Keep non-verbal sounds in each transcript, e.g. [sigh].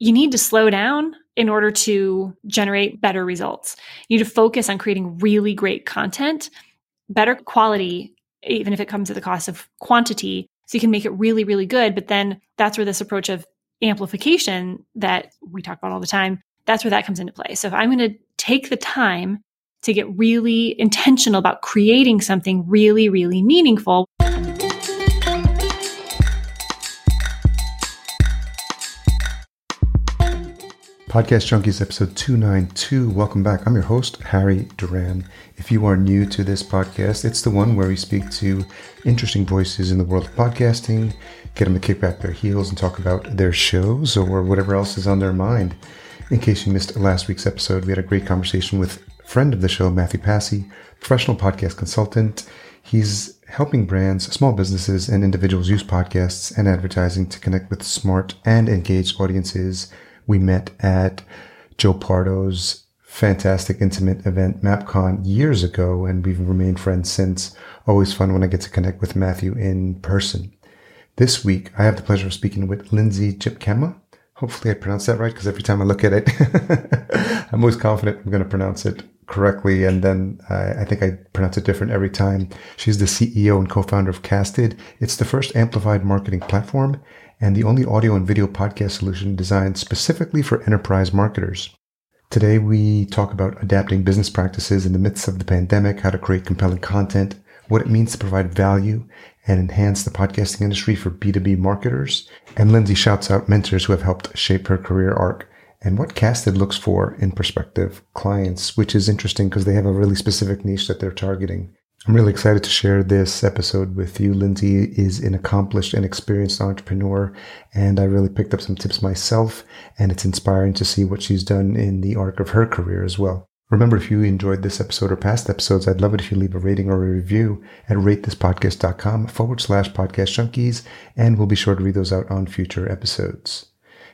you need to slow down in order to generate better results. You need to focus on creating really great content, better quality, even if it comes at the cost of quantity. So you can make it really, really good. But then that's where this approach of amplification that we talk about all the time, that's where that comes into play. So if I'm going to take the time to get really intentional about creating something really, really meaningful, Podcast Junkies, episode 292. Welcome back. I'm your host, Harry Duran. If you are new to this podcast, it's the one where we speak to interesting voices in the world of podcasting, get them to kick back their heels and talk about their shows or whatever else is on their mind. In case you missed last week's episode, we had a great conversation with friend of the show, Matthew Passy, professional podcast consultant. He's helping brands, small businesses, and individuals use podcasts and advertising to connect with smart and engaged audiences we met at Joe Pardo's fantastic intimate event, MapCon, years ago, and we've remained friends since. Always fun when I get to connect with Matthew in person. This week, I have the pleasure of speaking with Lindsay Tjepkema. Hopefully, I pronounced that right because every time I look at it, [laughs] I'm always confident I'm going to pronounce it correctly, and then I think I pronounce it different every time. She's the CEO and co-founder of Casted. It's the first amplified marketing platform and the only audio and video podcast solution designed specifically for enterprise marketers. Today, we talk about adapting business practices in the midst of the pandemic, how to create compelling content, what it means to provide value and enhance the podcasting industry for B2B marketers. And Lindsay shouts out mentors who have helped shape her career arc and what Casted looks for in prospective clients, which is interesting because they have a really specific niche that they're targeting. I'm really excited to share this episode with you. Lindsay is an accomplished and experienced entrepreneur, and I really picked up some tips myself, and it's inspiring to see what she's done in the arc of her career as well. Remember, if you enjoyed this episode or past episodes, I'd love it if you leave a rating or a review at ratethispodcast.com forward slash podcast junkies, and we'll be sure to read those out on future episodes.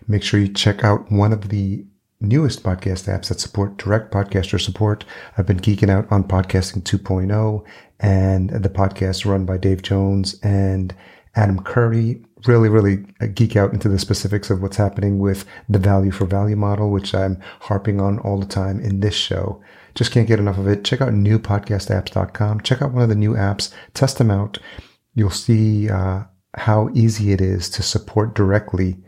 Make sure you check out one of the newest podcast apps that support direct podcaster support. I've been geeking out on Podcasting 2.0 and the podcast run by Dave Jones and Adam Curry. Really, really geek out into the specifics of what's happening with the value for value model, which I'm harping on all the time in this show. Just can't get enough of it. Check out newpodcastapps.com. Check out one of the new apps. Test them out. You'll see uh, how easy it is to support directly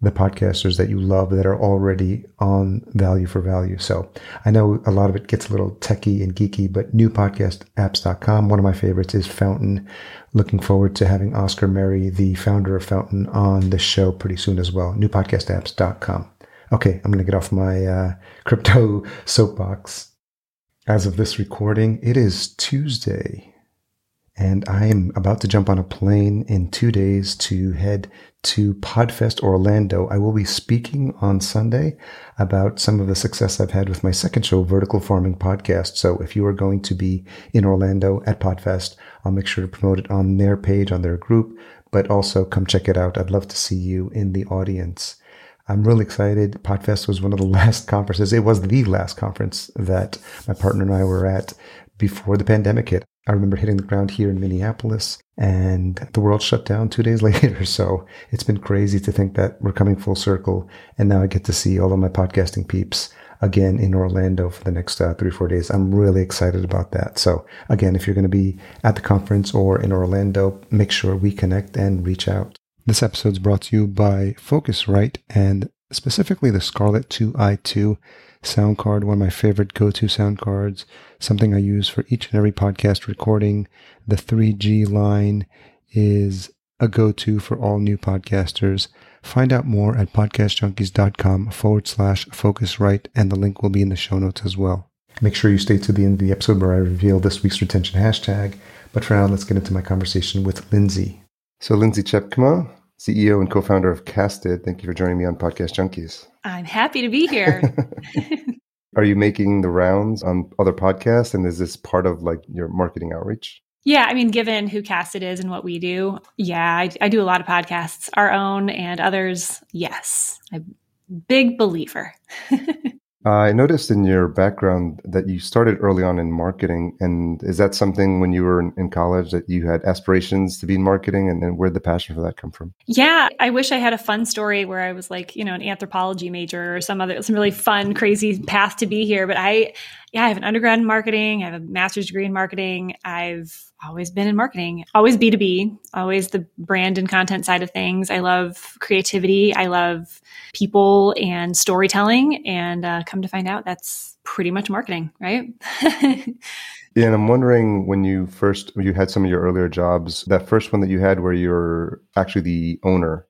the podcasters that you love that are already on value for value. So I know a lot of it gets a little techy and geeky, but newpodcastapps.com. One of my favorites is Fountain. Looking forward to having Oscar Merry, the founder of Fountain, on the show pretty soon as well. Newpodcastapps.com. Okay, I'm going to get off my uh, crypto [laughs] soapbox. As of this recording, it is Tuesday, and I am about to jump on a plane in two days to head to Podfest Orlando. I will be speaking on Sunday about some of the success I've had with my second show, Vertical Farming Podcast. So if you are going to be in Orlando at Podfest, I'll make sure to promote it on their page, on their group, but also come check it out. I'd love to see you in the audience. I'm really excited. Podfest was one of the [laughs] last conferences. It was the last conference that my partner and I were at before the pandemic hit. I remember hitting the ground here in Minneapolis and the world shut down two days [laughs] later. So it's been crazy to think that we're coming full circle. And now I get to see all of my podcasting peeps again in Orlando for the next uh, three, four days. I'm really excited about that. So again, if you're going to be at the conference or in Orlando, make sure we connect and reach out. This episode is brought to you by Focusrite and specifically the Scarlett 2i2 sound card, one of my favorite go-to sound cards, something I use for each and every podcast recording. The 3G line is a go-to for all new podcasters. Find out more at podcastjunkies.com forward slash focusrite, and the link will be in the show notes as well. Make sure you stay to the end of the episode where I reveal this week's retention hashtag. But for now, let's get into my conversation with Lindsay. So, Lindsay Tjepkema, CEO and co-founder of Casted, thank you for joining me on Podcast Junkies. I'm happy to be here. [laughs] Are you making the rounds on other podcasts and is this part of like your marketing outreach? Yeah, I mean, given who Casted is and what we do, yeah, I, I do a lot of podcasts, our own and others. Yes, I'm big believer. [laughs] I noticed in your background that you started early on in marketing. And is that something when you were in, in college that you had aspirations to be in marketing? And, and where did the passion for that come from? Yeah, I wish I had a fun story where I was like, you know, an anthropology major or some other, some really fun, crazy path to be here. But I, yeah, I have an undergrad in marketing. I have a master's degree in marketing. I've always been in marketing, always B2B, always the brand and content side of things. I love creativity. I love people and storytelling. And uh, come to find out, that's pretty much marketing, right? [laughs] yeah, and I'm wondering when you first, when you had some of your earlier jobs, that first one that you had where you're actually the owner,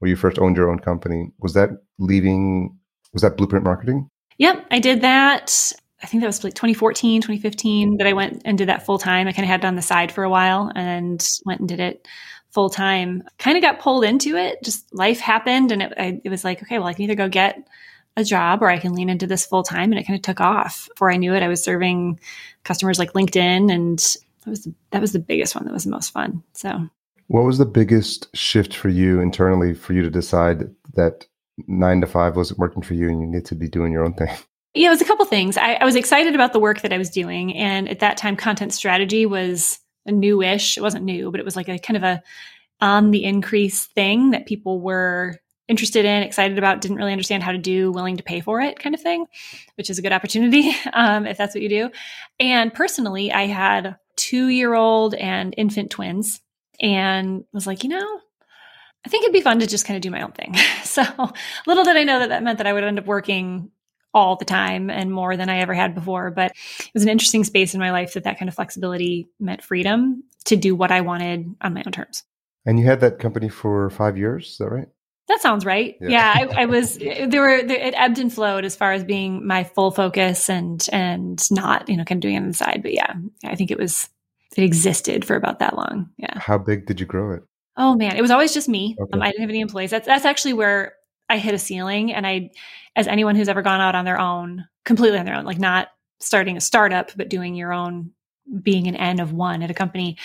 where you first owned your own company, was that leaving, was that Blueprint Marketing? Yep, I did that. I think that was like 2014, 2015 that I went and did that full time. I kind of had it on the side for a while and went and did it full time. Kind of got pulled into it. Just life happened and it, I, it was like, okay, well, I can either go get a job or I can lean into this full time. And it kind of took off. Before I knew it, I was serving customers like LinkedIn and that was, that was the biggest one that was the most fun. So what was the biggest shift for you internally for you to decide that nine to five wasn't working for you and you need to be doing your own thing? Yeah, it was a couple things. I, I, was excited about the work that I was doing. And at that time, content strategy was a newish. It wasn't new, but it was like a kind of a on the increase thing that people were interested in, excited about, didn't really understand how to do, willing to pay for it kind of thing, which is a good opportunity [laughs] um, if that's what you do. And personally, I had two year old and infant twins and was like, you know, I think it'd be fun to just kind of do my own thing. [laughs] So little did I know that that meant that I would end up working all the time and more than I ever had before. But it was an interesting space in my life that that kind of flexibility meant freedom to do what I wanted on my own terms. And you had that company for five years, is that right? That sounds right. Yeah, yeah I, I, was. [laughs] There were it ebbed and flowed as far as being my full focus and and not you know kind of doing it on the side. But yeah, I think it was it existed for about that long. Yeah. How big did you grow it? Oh man, it was always just me. Okay. Um, I didn't have any employees. That's that's actually where I hit a ceiling and I, as anyone who's ever gone out on their own, completely on their own, like not starting a startup, but doing your own, being an N of one at a company,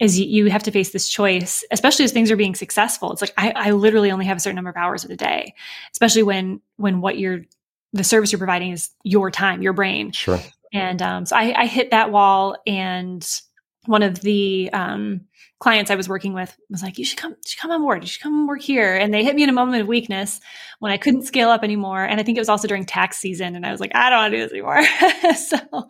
is you, you have to face this choice, especially as things are being successful. It's like, I, I literally only have a certain number of hours of the day, especially when, when what you're, the service you're providing is your time, your brain. Sure. And um, so I, I hit that wall and one of the um, clients I was working with was like, "You should come, you should come on board. You should come work here." And they hit me in a moment of weakness when I couldn't scale up anymore. And I think it was also during tax season, and I was like, "I don't want to do this anymore." [laughs] so,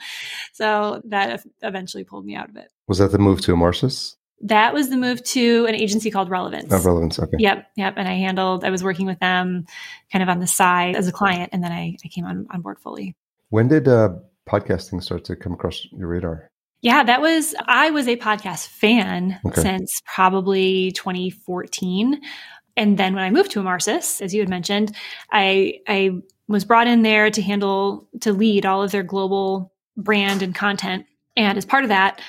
so that eventually pulled me out of it. Was that the move to Emarsys? That was the move to an agency called Relevance. Oh, Relevance. Okay. Yep, yep. And I handled. I was working with them, kind of on the side as a client, and then I, I came on on board fully. When did uh, podcasting start to come across your radar? Yeah, that was, I was a podcast fan okay. since probably 2014. And then when I moved to Emarsys, as you had mentioned, I, I was brought in there to handle, to lead all of their global brand and content. And as part of that,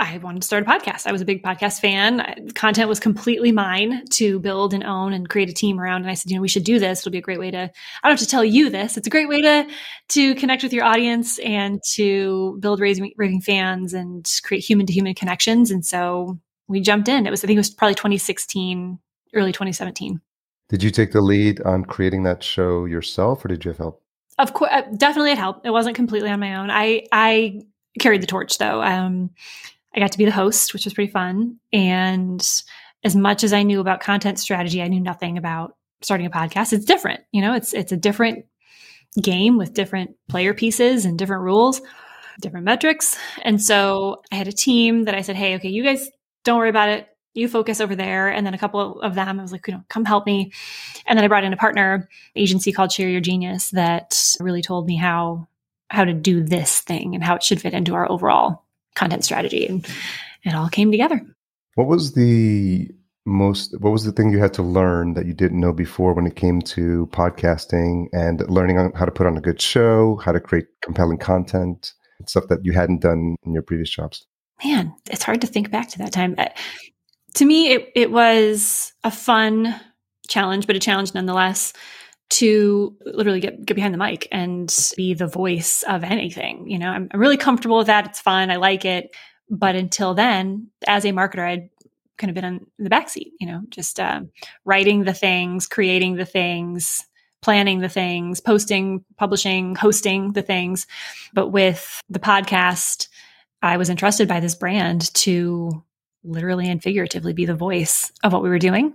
I wanted to start a podcast. I was a big podcast fan. Content was completely mine to build and own and create a team around. And I said, you know, we should do this. It'll be a great way to, I don't have to tell you this. It's a great way to, to connect with your audience and to build raving, raving fans and create human to human connections. And so we jumped in. It was, I think it was probably 2016, early 2017. Did you take the lead on creating that show yourself or did you have help? Of course, uh, definitely it helped. It wasn't completely on my own. I, I carried the torch though. Um, I got to be the host, which was pretty fun. And as much as I knew about content strategy, I knew nothing about starting a podcast. It's different, you know, it's it's a different game with different player pieces and different rules, different metrics. And so I had a team that I said, "Hey, okay, you guys don't worry about it. You focus over there." And then a couple of them I was like, "You know, come help me." And then I brought in a partner agency called Share Your Genius that really told me how how to do this thing and how it should fit into our overall content strategy. And it all came together. What was the most what was the thing you had to learn that you didn't know before when it came to podcasting and learning how to put on a good show how to create compelling content stuff that you hadn't done in your previous jobs man it's hard to think back to that time uh, to me it, it was a fun challenge but a challenge nonetheless to literally get, get behind the mic and be the voice of anything. You know, I'm, I'm really comfortable with that. It's fun. I like it. But until then, as a marketer, I'd kind of been in the backseat, you know, just uh, writing the things, creating the things, planning the things, posting, publishing, hosting the things. But with the podcast, I was entrusted by this brand to literally and figuratively be the voice of what we were doing.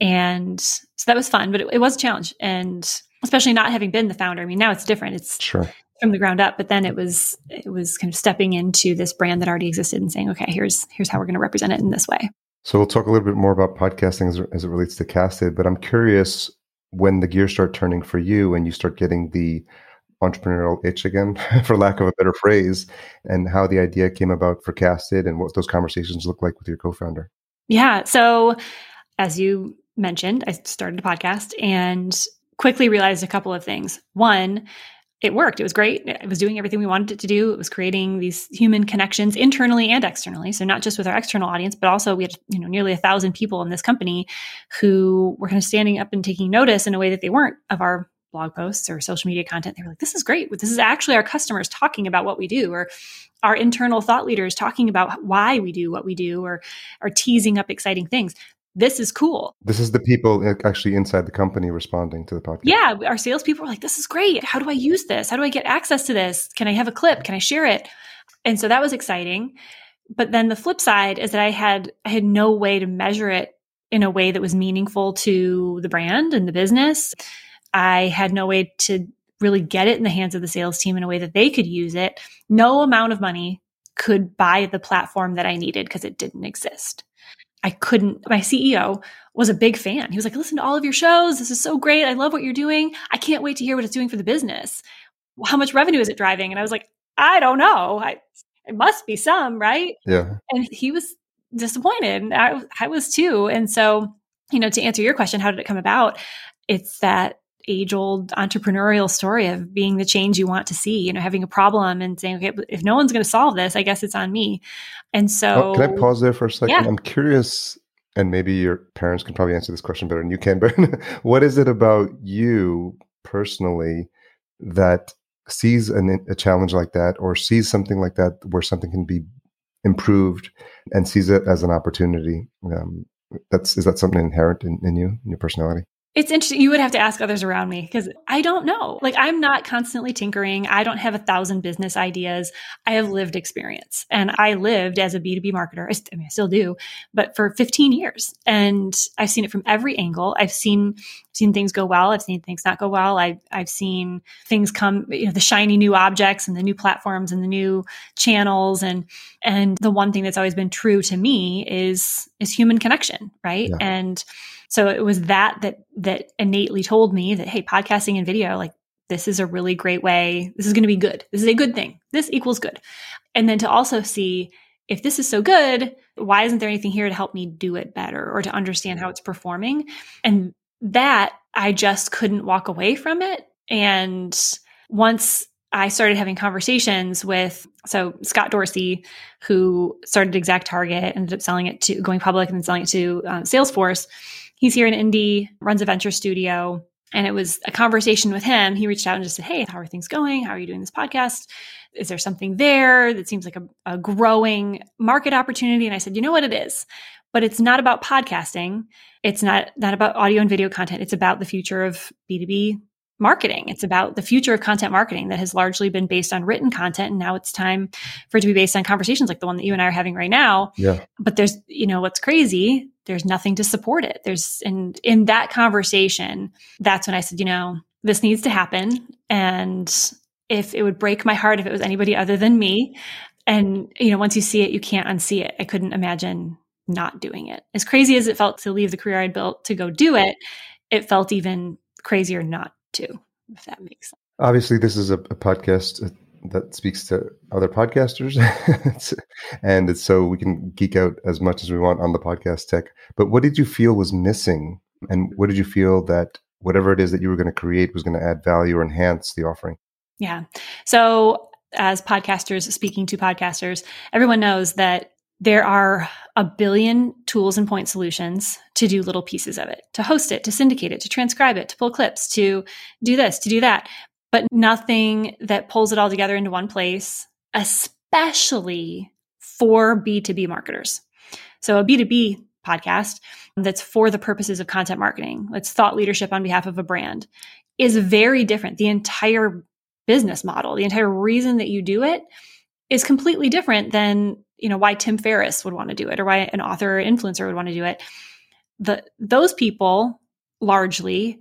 And so that was fun, but it, it was a challenge. And especially not having been the founder. I mean, now it's different. It's sure from the ground up but then it was it was kind of stepping into this brand that already existed and saying okay here's here's how we're going to represent it in this way so we'll talk a little bit more about podcasting as, as it relates to casted but i'm curious when the gears start turning for you and you start getting the entrepreneurial itch again, [laughs] for lack of a better phrase, and how the idea came about for Casted and what those conversations look like with your co-founder. Yeah. So as you mentioned, I started a podcast and quickly realized a couple of things. One, it worked. It was great. It was doing everything we wanted it to do. It was creating these human connections internally and externally. So not just with our external audience, but also we had, you know, nearly a thousand people in this company who were kind of standing up and taking notice in a way that they weren't of our blog posts or social media content. They were like, this is great. This is actually our customers talking about what we do, or our internal thought leaders talking about why we do what we do, or are teasing up exciting things. This is cool. This is the people uh, actually inside the company responding to the podcast. Yeah, our salespeople were like, "This is great. How do I use this? How do I get access to this? Can I have a clip? Can I share it?" And so that was exciting. But then the flip side is that I had I had no way to measure it in a way that was meaningful to the brand and the business. I had no way to really get it in the hands of the sales team in a way that they could use it. No amount of money could buy the platform that I needed because it didn't exist. I couldn't, my CEO was a big fan. He was like, listen to all of your shows. This is so great. I love what you're doing. I can't wait to hear what it's doing for the business. How much revenue is it driving? And I was like, I don't know. I, it must be some, right? Yeah. And he was disappointed. I, I was too. And so, you know, to answer your question, how did it come about? It's that age old entrepreneurial story of being the change you want to see, you know, having a problem and saying, okay, if no one's going to solve this, I guess it's on me. And so, oh, can I pause there for a second? Yeah. I'm curious, and maybe your parents can probably answer this question better than you can, [laughs] but what is it about you personally that sees an, a challenge like that or sees something like that where something can be improved and sees it as an opportunity? Um, that's is that something inherent in, in you, in your personality? It's interesting. You would have to ask others around me because I don't know. Like, I'm not constantly tinkering. I don't have a thousand business ideas. I have lived experience and I lived as a B2B marketer. I, mean, I still do, but for 15 years. And I've seen it from every angle. I've seen, seen things go well. I've seen things not go well. I, I've seen things come, you know, the shiny new objects and the new platforms and the new channels. And, and the one thing that's always been true to me is, is human connection. Right. Yeah. And, so it was that that that innately told me that hey, podcasting and video like this is a really great way. This is going to be good. This is a good thing. This equals good. And then to also see if this is so good, why isn't there anything here to help me do it better or to understand how it's performing? And that I just couldn't walk away from it. And once I started having conversations with so Scott Dorsey, who started ExactTarget, ended up selling it to going public and then selling it to uh, Salesforce he's here in Indy, runs a venture studio. And it was a conversation with him. He reached out and just said, Hey, how are things going? How are you doing this podcast? Is there something there that seems like a, a growing market opportunity? And I said, You know what it is? But it's not about podcasting. It's not, not about audio and video content. It's about the future of B2B marketing. It's about the future of content marketing that has largely been based on written content. And now it's time for it to be based on conversations like the one that you and I are having right now. Yeah. But there's, you know, what's crazy, there's nothing to support it. There's, and in that conversation, that's when I said, you know, this needs to happen. And if it would break my heart if it was anybody other than me. And, you know, once you see it, you can't unsee it. I couldn't imagine not doing it. As crazy as it felt to leave the career I'd built to go do it, it felt even crazier not too, if that makes sense. Obviously, this is a, a podcast uh, that speaks to other podcasters, [laughs] and it's so we can geek out as much as we want on the podcast tech. But what did you feel was missing, and what did you feel that whatever it is that you were going to create was going to add value or enhance the offering? Yeah. So as podcasters speaking to podcasters, everyone knows that there are a billion tools and point solutions to do little pieces of it, to host it, to syndicate it, to transcribe it, to pull clips, to do this, to do that, but nothing that pulls it all together into one place, especially for B2B marketers. So a B2B podcast that's for the purposes of content marketing. It's thought leadership on behalf of a brand is very different. The entire business model, the entire reason that you do it is completely different than, you know, why Tim Ferriss would want to do it or why an author or influencer would want to do it. The those people largely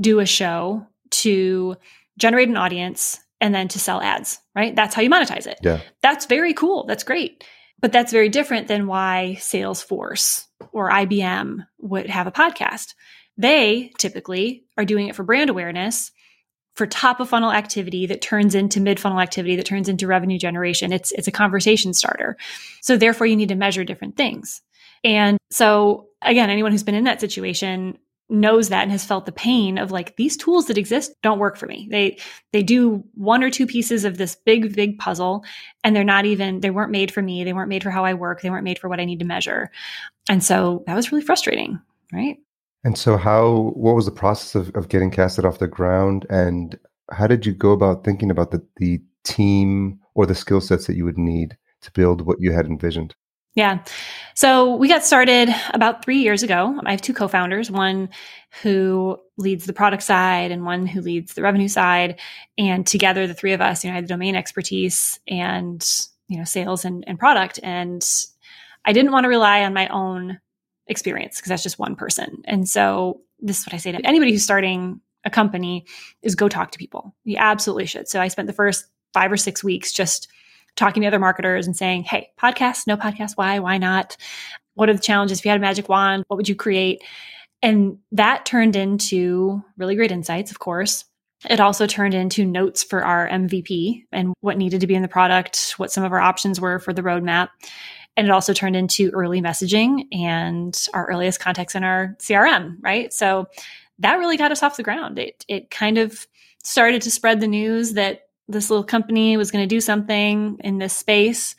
do a show to generate an audience and then to sell ads, right? That's how you monetize it. Yeah. That's very cool. That's great. But that's very different than why Salesforce or IBM would have a podcast. They typically are doing it for brand awareness, for top of funnel activity that turns into mid funnel activity that turns into revenue generation. It's it's a conversation starter. So therefore you need to measure different things. And so again, anyone who's been in that situation knows that and has felt the pain of like these tools that exist don't work for me. They they do one or two pieces of this big big puzzle and they're not even they weren't made for me. They weren't made for how I work. They weren't made for what I need to measure. And so that was really frustrating, right? And so how what was the process of, of getting casted off the ground and how did you go about thinking about the, the team or the skill sets that you would need to build what you had envisioned? Yeah. So we got started about three years ago. I have two co founders, one who leads the product side and one who leads the revenue side. And together, the three of us, you know, I had the domain expertise and, you know, sales and, and product. And I didn't want to rely on my own experience because that's just one person. And so this is what I say to anybody who's starting a company is go talk to people. You absolutely should. So I spent the first five or six weeks just talking to other marketers and saying, hey, podcast, no podcast, why, why not? What are the challenges? If you had a magic wand, what would you create? And that turned into really great insights, of course. It also turned into notes for our MVP and what needed to be in the product, what some of our options were for the roadmap. And it also turned into early messaging and our earliest contacts in our CRM, right? So that really got us off the ground. It it kind of started to spread the news that this little company was going to do something in this space.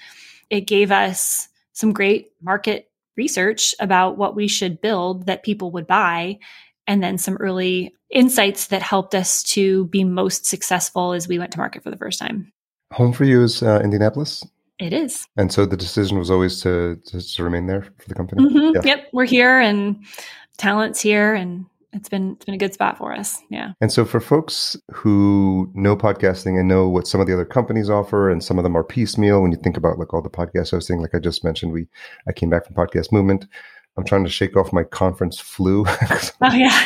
It gave us some great market research about what we should build that people would buy, and then some early insights that helped us to be most successful as we went to market for the first time. Home for you is uh, Indianapolis? It is. And so the decision was always to, to, to remain there for the company? Mm-hmm. Yeah. Yep. We're here and talent's here and it's been it's been a good spot for us. Yeah. And so for folks who know podcasting and know what some of the other companies offer, and some of them are piecemeal. When you think about like all the podcast hosting, like I just mentioned, we I came back from Podcast Movement. I'm trying to shake off my conference flu. [laughs] oh yeah.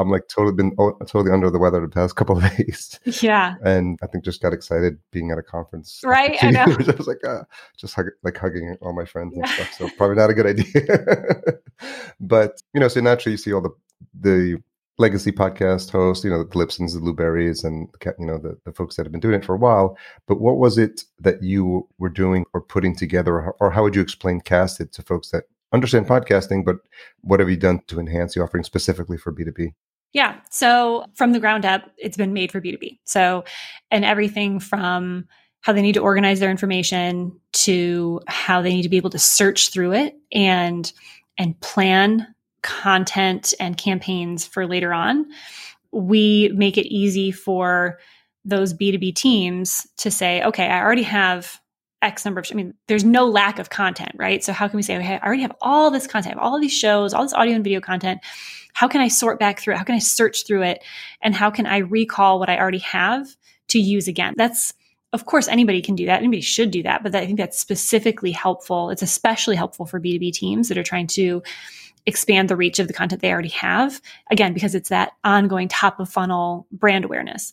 I'm like totally been totally under the weather the past couple of [laughs] days. Yeah. And I think just got excited being at a conference. Right. I know. [laughs] I was like, uh, just hug, like hugging all my friends and stuff. So probably not a good idea. [laughs] but you know, so naturally you see all the the legacy podcast hosts, you know, the Libsyns, the Blubrrys, and you know the, the folks that have been doing it for a while. But what was it that you were doing or putting together, or how would you explain Casted to folks that understand podcasting, but what have you done to enhance the offering specifically for B two B? Yeah. So from the ground up, it's been made for B2B. So, and everything from how they need to organize their information to how they need to be able to search through it and and plan content and campaigns for later on, we make it easy for those B2B teams to say, okay, I already have X number of, I mean, there's no lack of content, right? So how can we say, okay, I already have all this content, all these shows, all this audio and video content. How can I sort back through it? How can I search through it? And how can I recall what I already have to use again? That's, of course, anybody can do that. Anybody should do that. But I think that's specifically helpful. It's especially helpful for B2B teams that are trying to expand the reach of the content they already have. Again, because it's that ongoing top of funnel brand awareness.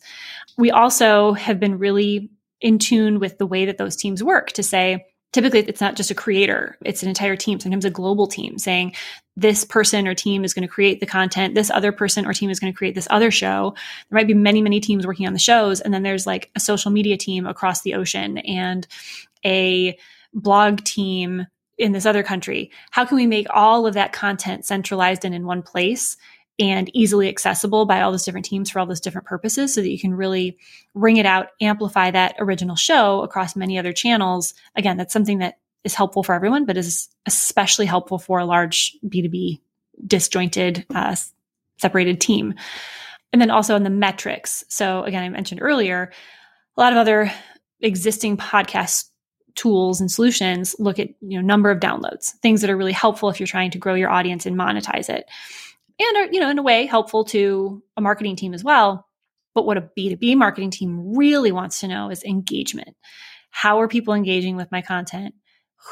We also have been really in tune with the way that those teams work to say, typically it's not just a creator, it's an entire team, sometimes a global team saying, this person or team is going to create the content. This other person or team is going to create this other show. There might be many, many teams working on the shows. And then there's like a social media team across the ocean and a blog team in this other country how can we make all of that content centralized and in one place and easily accessible by all those different teams for all those different purposes so that you can really wring it out amplify that original show across many other channels. Again that's something that is helpful for everyone but is especially helpful for a large b2b disjointed uh, separated team. And then also in the metrics. So again i mentioned earlier a lot of other existing podcasts tools and solutions look at you know number of downloads things that are really helpful if you're trying to grow your audience and monetize it and are you know in a way helpful to a marketing team as well But what a B2B marketing team really wants to know is engagement. How are people engaging with my content?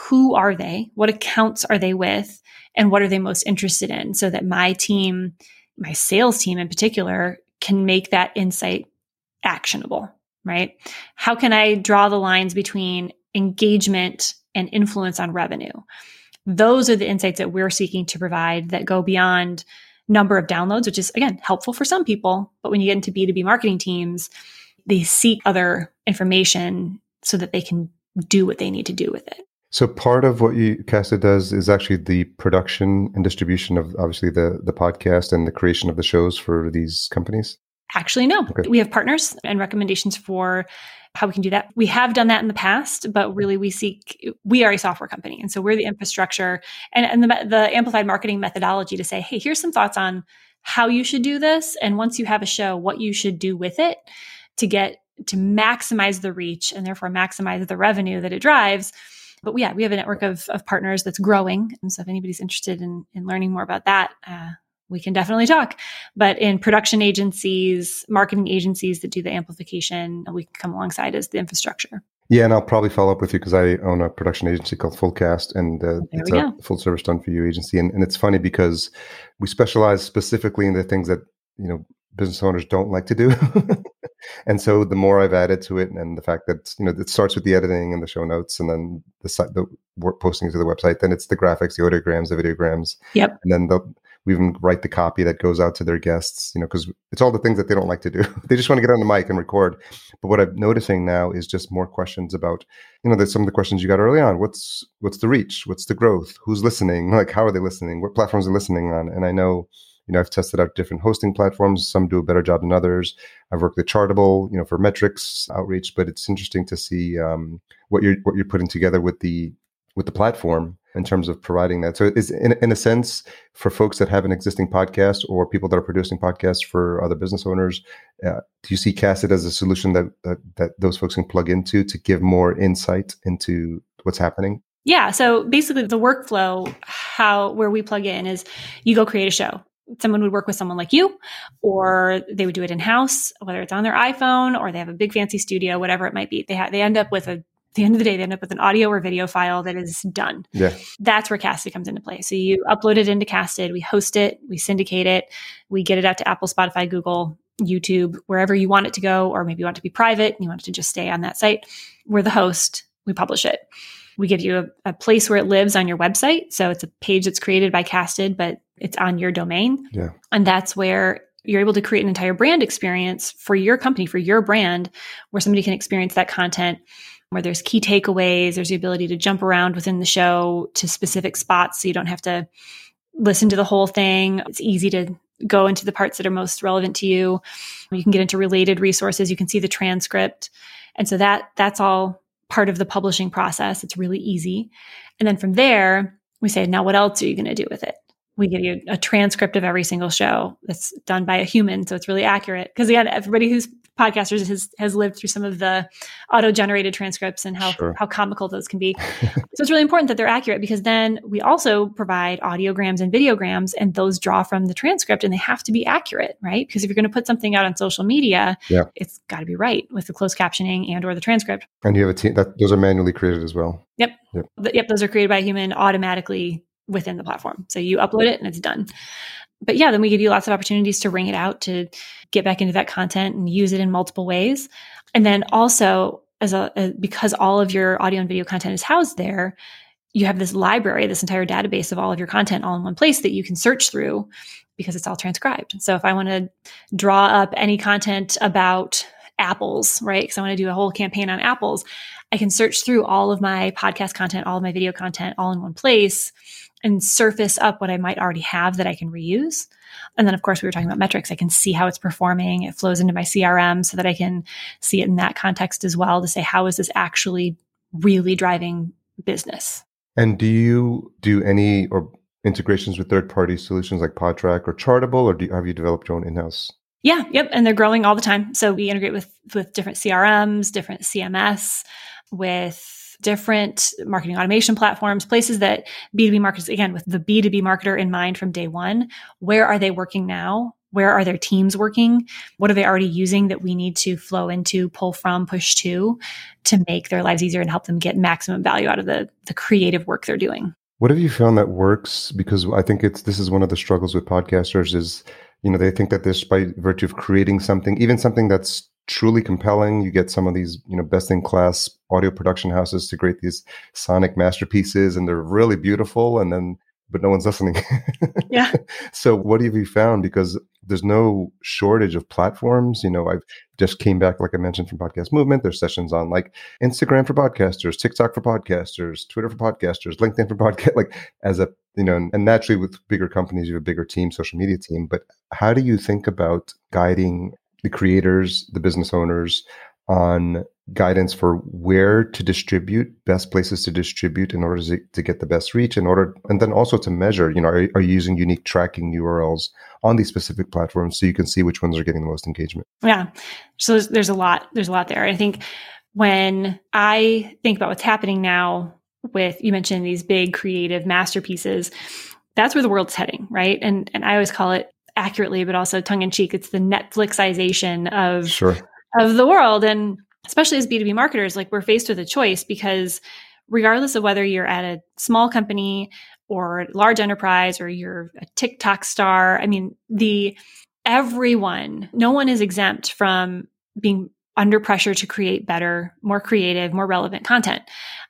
Who are they? What accounts are they with? And what are they most interested in? So that my team, my sales team in particular, can make that insight actionable, right? How can I draw the lines between engagement and influence on revenue? Those are the insights that we're seeking to provide that go beyond number of downloads, which is again helpful for some people. But when you get into B2B marketing teams, they seek other information so that they can do what they need to do with it. So part of what you Casted does is actually the production and distribution of obviously the the podcast and the creation of the shows for these companies. Actually, no. Okay. We have partners and recommendations for how we can do that. We have done that in the past, but really we seek, we are a software company. And so we're the infrastructure and, and the, the amplified marketing methodology to say, hey, here's some thoughts on how you should do this. And once you have a show, what you should do with it to get to maximize the reach and therefore maximize the revenue that it drives. But yeah, we have a network of, of partners that's growing. And so if anybody's interested in, in learning more about that, uh, we can definitely talk. But in production agencies, marketing agencies that do the amplification, we can come alongside as the infrastructure. Yeah, and I'll probably follow up with you because I own a production agency called Fullcast, and uh, it's a go. full service done for you agency. And, and it's funny because we specialize specifically in the things that you know business owners don't like to do. [laughs] and so the more I've added to it, and the fact that you know it starts with the editing and the show notes, and then the site, the work posting to the website, then it's the graphics, the audiograms, the videograms. Yep. And then the we even write the copy that goes out to their guests, you know, because it's all the things that they don't like to do. [laughs] they just want to get on the mic and record. But what I'm noticing now is just more questions about, you know, some of the questions you got early on. What's what's the reach? What's the growth? Who's listening? Like how are they listening? What platforms are listening on? And I know, you know, I've tested out different hosting platforms. Some do a better job than others. I've worked with Chartable, you know, for metrics outreach. But it's interesting to see um, what you're what you're putting together with the with the platform in terms of providing that. So is in, in a sense for folks that have an existing podcast or people that are producing podcasts for other business owners, uh, do you see Casted as a solution that, that that those folks can plug into to give more insight into what's happening? Yeah. So basically the workflow, how where we plug in is you go create a show. Someone would work with someone like you, or they would do it in house, whether it's on their iPhone or they have a big fancy studio, whatever it might be. They they end up with a the end of the day, they end up with an audio or video file that is done. Yeah. That's where Casted comes into play. So you upload it into Casted, we host it, we syndicate it, we get it out to Apple, Spotify, Google, YouTube, wherever you want it to go, or maybe you want it to be private and you want it to just stay on that site. We're the host, we publish it. We give you a, a place where it lives on your website. So it's a page that's created by Casted, but it's on your domain. Yeah. And that's where you're able to create an entire brand experience for your company, for your brand, where somebody can experience that content where there's key takeaways, there's the ability to jump around within the show to specific spots so you don't have to listen to the whole thing. It's easy to go into the parts that are most relevant to you. You can get into related resources, you can see the transcript. And so that that's all part of the publishing process. It's really easy. And then from there, we say, now what else are you going to do with it? we give you a transcript of every single show that's done by a human so it's really accurate because again everybody who's podcasters has has lived through some of the auto generated transcripts and how sure. how comical those can be [laughs] so it's really important that they're accurate because then we also provide audiograms and videograms and those draw from the transcript and they have to be accurate right because if you're going to put something out on social media yeah. it's got to be right with the closed captioning and or the transcript and you have a team that those are manually created as well yep yep, yep those are created by a human automatically within the platform. So you upload it and it's done. But yeah, then we give you lots of opportunities to wring it out, to get back into that content and use it in multiple ways. And then also, as a, a because all of your audio and video content is housed there, you have this library, this entire database of all of your content all in one place that you can search through because it's all transcribed. So if I want to draw up any content about apples, right? Because I want to do a whole campaign on apples, I can search through all of my podcast content, all of my video content all in one place and surface up what I might already have that I can reuse. And then, of course, we were talking about metrics. I can see how it's performing. It flows into my CRM so that I can see it in that context as well to say, how is this actually really driving business? And do you do any or integrations with third party solutions like Podtrac or Chartable, or do you, have you developed your own in house? Yeah, yep, and they're growing all the time. So we integrate with with different CRMs, different CMS, with different marketing automation platforms, places that B2B marketers, again, with the B2B marketer in mind from day one, where are they working now? where are their teams working? What are they already using that we need to flow into, pull from, push to to make their lives easier and help them get maximum value out of the, the creative work they're doing? What have you found that works? Because I think it's this is one of the struggles with podcasters is, you know, they think that this by virtue of creating something, even something that's truly compelling, you get some of these, you know, best in class audio production houses to create these sonic masterpieces and they're really beautiful. And then but no one's listening. [laughs] yeah. So what have you found? Because there's no shortage of platforms. You know, I've just came back, like I mentioned, from Podcast Movement. There's sessions on like Instagram for podcasters, TikTok for podcasters, Twitter for podcasters, LinkedIn for podcast. Like as a you know, and naturally with bigger companies, you have a bigger team, social media team. But how do you think about guiding the creators, the business owners on guidance for where to distribute, best places to distribute in order to, get the best reach, in order, and then also to measure, you know, are, are you using unique tracking URLs on these specific platforms so you can see which ones are getting the most engagement? Yeah. So there's, there's a lot, there's a lot there. I think when I think about what's happening now with, you mentioned these big creative masterpieces, that's where the world's heading, right? And, and I always call it accurately, but also tongue in cheek. It's the Netflixization of, sure. of the world. And especially as B2B marketers, like we're faced with a choice because regardless of whether you're at a small company or large enterprise or you're a TikTok star, I mean, the everyone, no one is exempt from being under pressure to create better, more creative, more relevant content.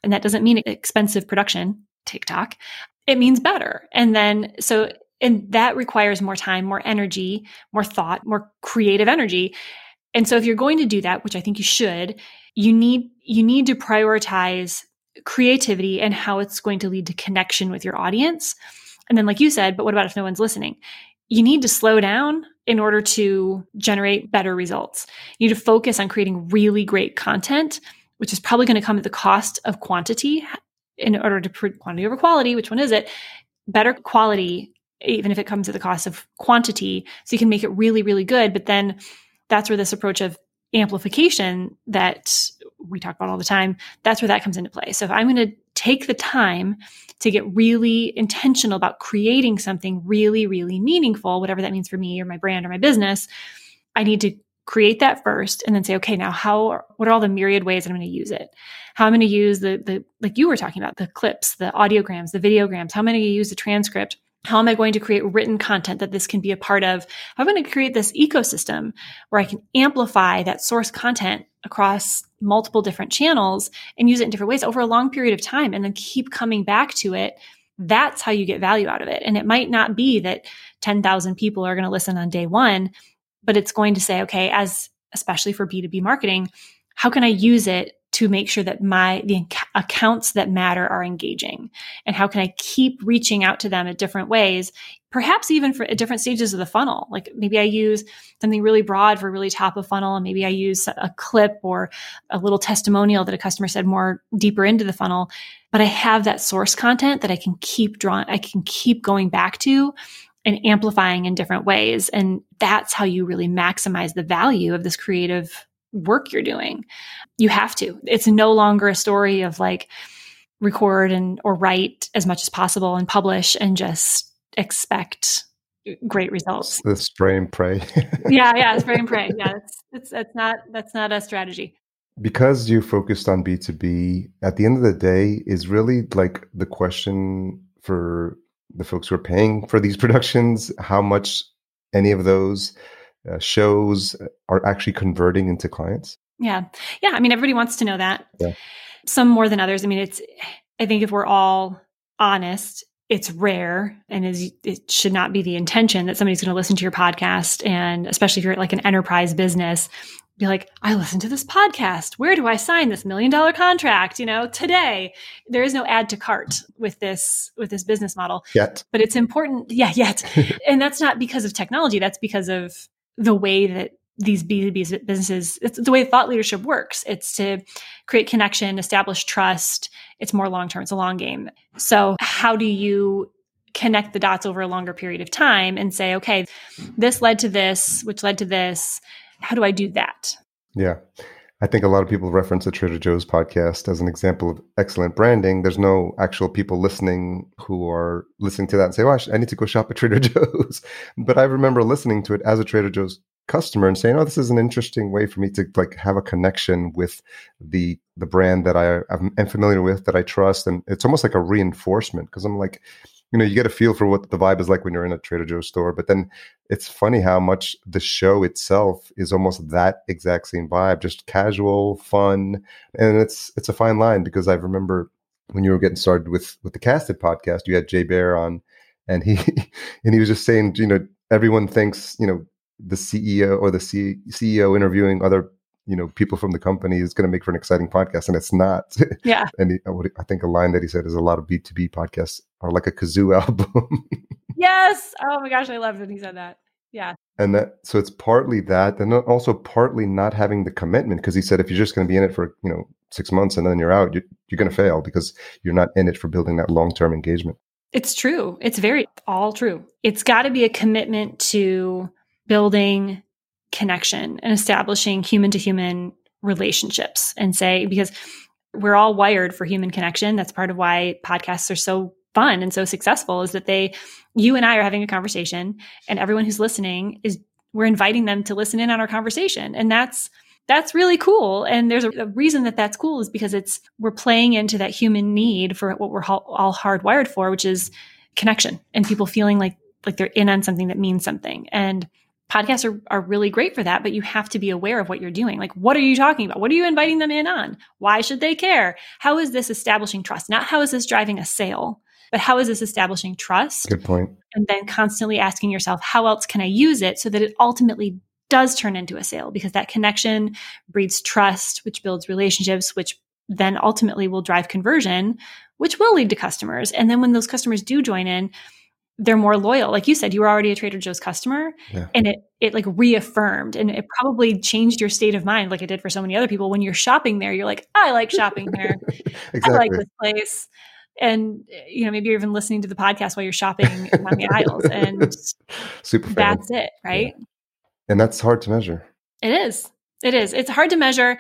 And that doesn't mean expensive production, TikTok. It means better. And then so and that requires more time, more energy, more thought, more creative energy. And so if you're going to do that, which I think you should, you need you need to prioritize creativity and how it's going to lead to connection with your audience. And then like you said, but what about if no one's listening? You need to slow down in order to generate better results. You need to focus on creating really great content, which is probably going to come at the cost of quantity in order to put quantity over quality. Which one is it? Better quality, even if it comes at the cost of quantity. So you can make it really, really good. But then that's where this approach of amplification that we talk about all the time, that's where that comes into play. So if I'm going to take the time to get really intentional about creating something really, really meaningful, whatever that means for me or my brand or my business, I need to create that first and then say, okay, now how, what are all the myriad ways I'm going to use it? How I'm going to use the, the, like you were talking about, the clips, the audiograms, the videograms, how am I going to use the transcript? How am I going to create written content that this can be a part of? I'm going to create this ecosystem where I can amplify that source content across multiple different channels and use it in different ways over a long period of time and then keep coming back to it. That's how you get value out of it. And it might not be that 10,000 people are going to listen on day one, but it's going to say, okay, as especially for B2B marketing, how can I use it to make sure that my the accounts that matter are engaging. And how can i keep reaching out to them at different ways perhaps even for at different stages of the funnel. Like maybe i use something really broad for really top of funnel. And maybe i use a clip or a little testimonial that a customer said more deeper into the funnel. But i have that source content that i can keep drawing i can keep going back to and amplifying in different ways. And that's how you really maximize the value of this creative work you're doing. You have to. It's no longer a story of like record and or write as much as possible and publish and just expect great results. The spray and pray. [laughs] yeah, yeah, spray and pray. Yeah, it's it's that's not that's not a strategy. Because you focused on B2B, at the end of the day is really like the question for the folks who are paying for these [laughs] productions, how much any of those uh, shows are actually converting into clients? Yeah. Yeah. I mean, everybody wants to know that. Yeah. Some more than others. I mean, it's, I think if we're all honest, it's rare and is it should not be the intention that somebody's going to listen to your podcast and especially if you're like an enterprise business be like i listen to this podcast where do i sign this million dollar contract you know today there is no add to cart with this with this business model yet but it's important yeah yet [laughs] and that's not because of technology that's because of the way that these B2B businesses, it's the way thought leadership works. It's to create connection, establish trust. It's more long term, it's a long game. So, how do you connect the dots over a longer period of time and say, okay, this led to this, which led to this? How do I do that? Yeah. I think a lot of people reference the Trader Joe's podcast as an example of excellent branding. There's no actual people listening who are listening to that and say, "Oh, I need to go shop at [laughs] Trader Joe's." but I remember listening to it as a Trader Joe's customer and saying, "Oh, this is an interesting way for me to like have a connection with the the brand that I am familiar with, that I trust." And it's almost like a reinforcement because I'm like, you know, you get a feel for what the vibe is like when you're in a Trader Joe's store. But then it's funny how much the show itself is almost that exact same vibe, just casual, fun, and it's it's a fine line because I remember when you were getting started with with the Casted podcast, you had Jay Baer on, and he [laughs] and he was just saying, you know, everyone thinks, you know, the CEO or the C- CEO interviewing other you know people from the company is going to make for an exciting podcast and it's not. [laughs] Yeah. And he, i think a line that he said is a lot of b2b podcasts are like a kazoo [laughs] album. Yes! Oh my gosh i loved when he said that. Yeah. And that so it's partly that and also partly not having the commitment because he said if you're just going to be in it for you know six months and then you're out you're, you're going to fail because you're not in it for building that long-term engagement. It's true. It's very all true. It's got to be a commitment to building connection and establishing human to human relationships and say because we're all wired for human connection. That's part of why podcasts are so fun and so successful is that they you and I are having a conversation and everyone who's listening is we're inviting them to listen in on our conversation. And that's that's really cool. And there's a, a reason that that's cool is because it's we're playing into that human need for what we're all hardwired for which is connection and people feeling like like they're in on something that means something. And podcasts are, are really great for that, but you have to be aware of what you're doing. Like, what are you talking about? What are you inviting them in on? Why should they care? How is this establishing trust? Not how is this driving a sale, but how is this establishing trust? Good point. And then constantly asking yourself, how else can I use it so that it ultimately does turn into a sale? Because that connection breeds trust, which builds relationships, which then ultimately will drive conversion, which will lead to customers. And then when those customers do join in, they're more loyal. Like you said, you were already a Trader Joe's customer yeah. and it it like reaffirmed and it probably changed your state of mind like it did for so many other people. When you're shopping there, you're like, I like shopping here. exactly. [laughs] I like this place. And you know, maybe you're even listening to the podcast while you're shopping on the aisles and [laughs] super that's it, right? Yeah. And that's hard to measure. It is. It is. It's hard to measure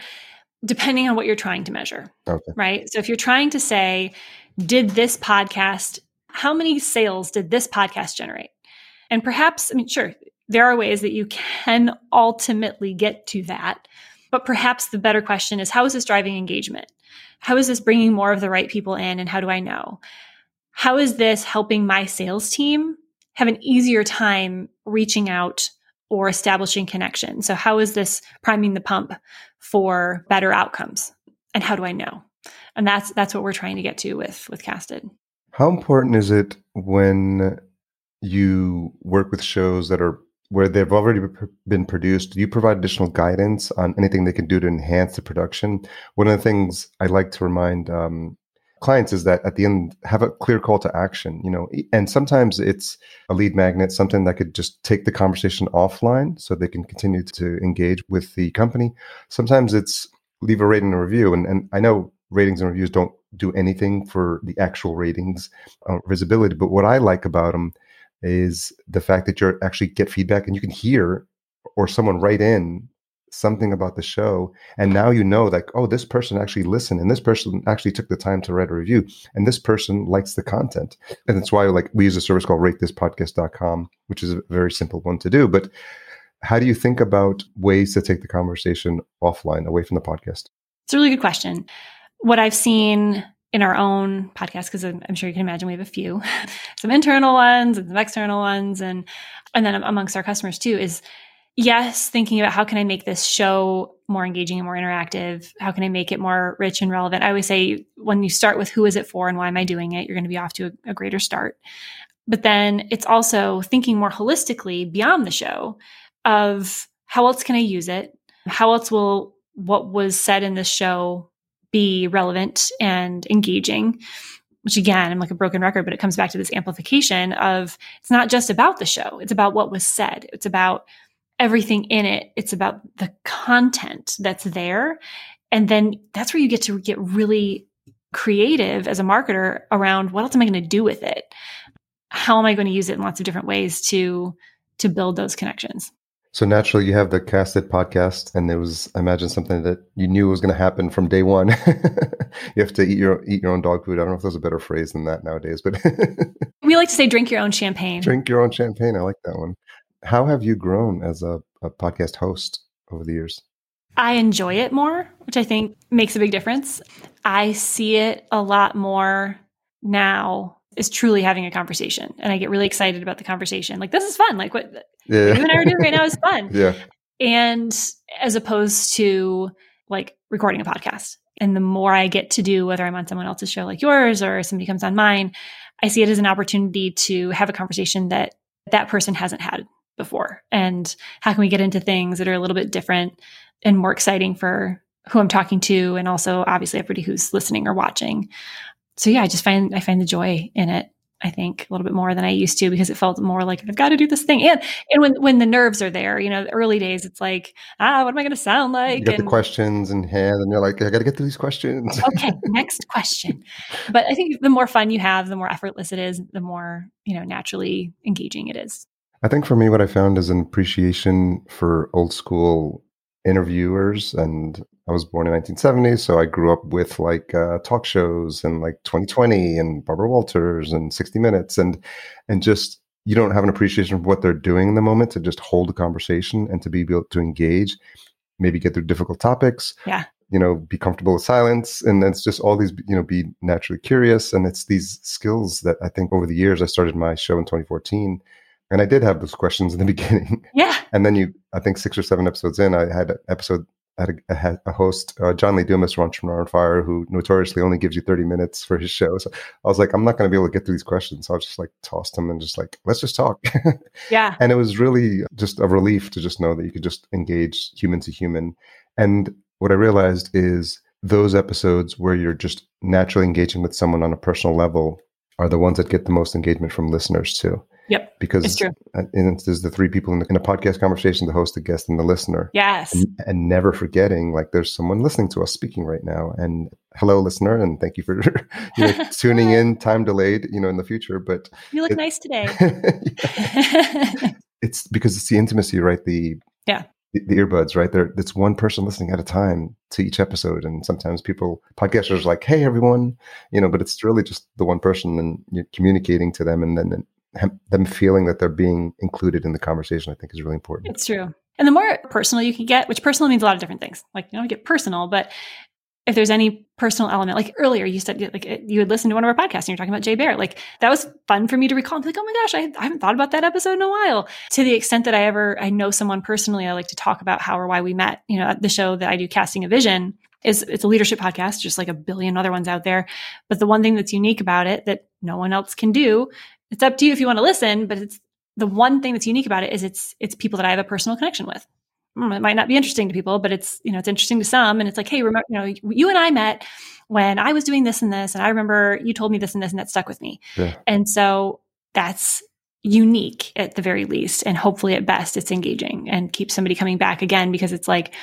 depending on what you're trying to measure. Okay. Right? So if you're trying to say, did this podcast how many sales did this podcast generate? And perhaps, I mean, sure, there are ways that you can ultimately get to that. But perhaps the better question is how is this driving engagement? How is this bringing more of the right people in? And how do I know? How is this helping my sales team have an easier time reaching out or establishing connection? So, how is this priming the pump for better outcomes? And how do I know? And that's that's what we're trying to get to with with Casted. How important is it when you work with shows that are where they've already been produced? Do you provide additional guidance on anything they can do to enhance the production? One of the things I like to remind um, clients is that at the end have a clear call to action you know and sometimes it's a lead magnet something that could just take the conversation offline so they can continue to engage with the company sometimes it's leave a rating and review and, and i know ratings and reviews don't do anything for the actual ratings uh, visibility. But what I like about them is the fact that you actually get feedback and you can hear or someone write in something about the show and now you know like oh this person actually listened and this person actually took the time to write a review and this person likes the content and that's why like we use a service called ratethispodcast.com which is a very simple one to do but how do you think about ways to take the conversation offline away from the podcast it's a really good question what I've seen in our own podcast, because I'm sure you can imagine we have a few, [laughs] some internal ones and some external ones, and and then amongst our customers too, is yes, thinking about how can I make this show more engaging and more interactive? How can I make it more rich and relevant? I always say when you start with who is it for and why am I doing it, you're going to be off to a, a greater start. But then it's also thinking more holistically beyond the show of how else can I use it? How else will what was said in this show be relevant and engaging which again i'm like a broken record but it comes back to this amplification of it's not just about the show. It's about what was said. It's about everything in it. It's about the content that's there. And then that's where you get to get really creative as a marketer around what else am i going to do with it? How am i going to use it in lots of different ways to to build those connections So naturally, you have the casted podcast, and it was, I imagine, something that you knew was going to happen from day one. [laughs] you have to eat your eat your own dog food. I don't know if there's a better phrase than that nowadays, but [laughs] we like to say, "Drink your own champagne." Drink your own champagne. I like that one. How have you grown as a, a podcast host over the years? I enjoy it more, which I think makes a big difference. I see it a lot more now is truly having a conversation. And I get really excited about the conversation. Like, this is fun. Like, what yeah. you and I are doing right now is fun. [laughs] yeah. And as opposed to like recording a podcast. And the more I get to do, whether I'm on someone else's show like yours or somebody comes on mine, I see it as an opportunity to have a conversation that that person hasn't had before. And how can we get into things that are a little bit different and more exciting for who I'm talking to and also obviously everybody who's listening or watching so yeah, I just find I find the joy in it. I think a little bit more than I used to because it felt more like I've got to do this thing. And and when when the nerves are there, you know, the early days, it's like, ah, what am I going to sound like? You get and, the questions in hand, and you're like, I got to get through these questions. [laughs] okay, next question. But I think the more fun you have, the more effortless it is, the more you know naturally engaging it is. I think for me, what I found is an appreciation for old school interviewers and I was born in 1970, so I grew up with like uh, talk shows and like 2020 and Barbara Walters and 60 Minutes and and just you don't have an appreciation for what they're doing in the moment to just hold a conversation and to be able to engage, maybe get through difficult topics. Yeah. You know, be comfortable with silence, and it's just all these. You know, be naturally curious, and it's these skills that I think over the years I started my show in 2014 and I did have those questions in the [laughs] beginning. Yeah. And then you, I think six or seven episodes in, I had an episode had a, a, host, uh, John Lee Dumas from Entrepreneur on Fire, who notoriously only gives you 30 minutes for his show. So I was like, I'm not going to be able to get through these questions. So I was just like, tossed them and just like, let's just talk. [laughs] Yeah. and it was really just a relief to just know that you could just engage human to human. And what I realized is those episodes where you're just naturally engaging with someone on a personal level are the ones that get the most engagement from listeners too. Yep. Because it's true. And there's the three people in, the, in, a podcast conversation, the host, the guest, and the listener. Yes. And, and, never forgetting, like, there's someone listening to us speaking right now. And hello, listener. And thank you for [laughs] you know, [laughs] tuning in, time delayed, you know, in the future. But you look it, nice today. [laughs] it's because it's the intimacy, right? The, yeah. The, the earbuds, right? There, it's one person listening at a time to each episode. And sometimes people, podcasters, are like, "Hey, everyone," you know, but it's really just the one person, and you're communicating to them, and then them feeling that they're being included in the conversation, I think is really important. It's true. And the more personal you can get, which personal means a lot of different things. Like you don't get personal, but if there's any personal element, like earlier you said, like eh, you would listen to one of our podcasts and you're talking about Jay Baer. Like that was fun for me to recall. I'm like, oh my gosh, I, I, haven't thought about that episode in a while. To the extent that I ever, I know someone personally, I like to talk about how or why we met. You know, at the show that I do, Casting a Vision, is it's a leadership podcast, just like a billion other ones out there. But the one thing that's unique about it that no one else can do it's up to you if you want to listen, but it's the one thing that's unique about it is it's it's people that I have a personal connection with. Hmm, it might not be interesting to people, but it's you know it's interesting to some, and it's like, hey, remember, you know, you and I met when I was doing this and this, and I remember you told me this and this, and that stuck with me. Yeah. And so that's unique at the very least, and hopefully at best, it's engaging and keeps somebody coming back again because it's like,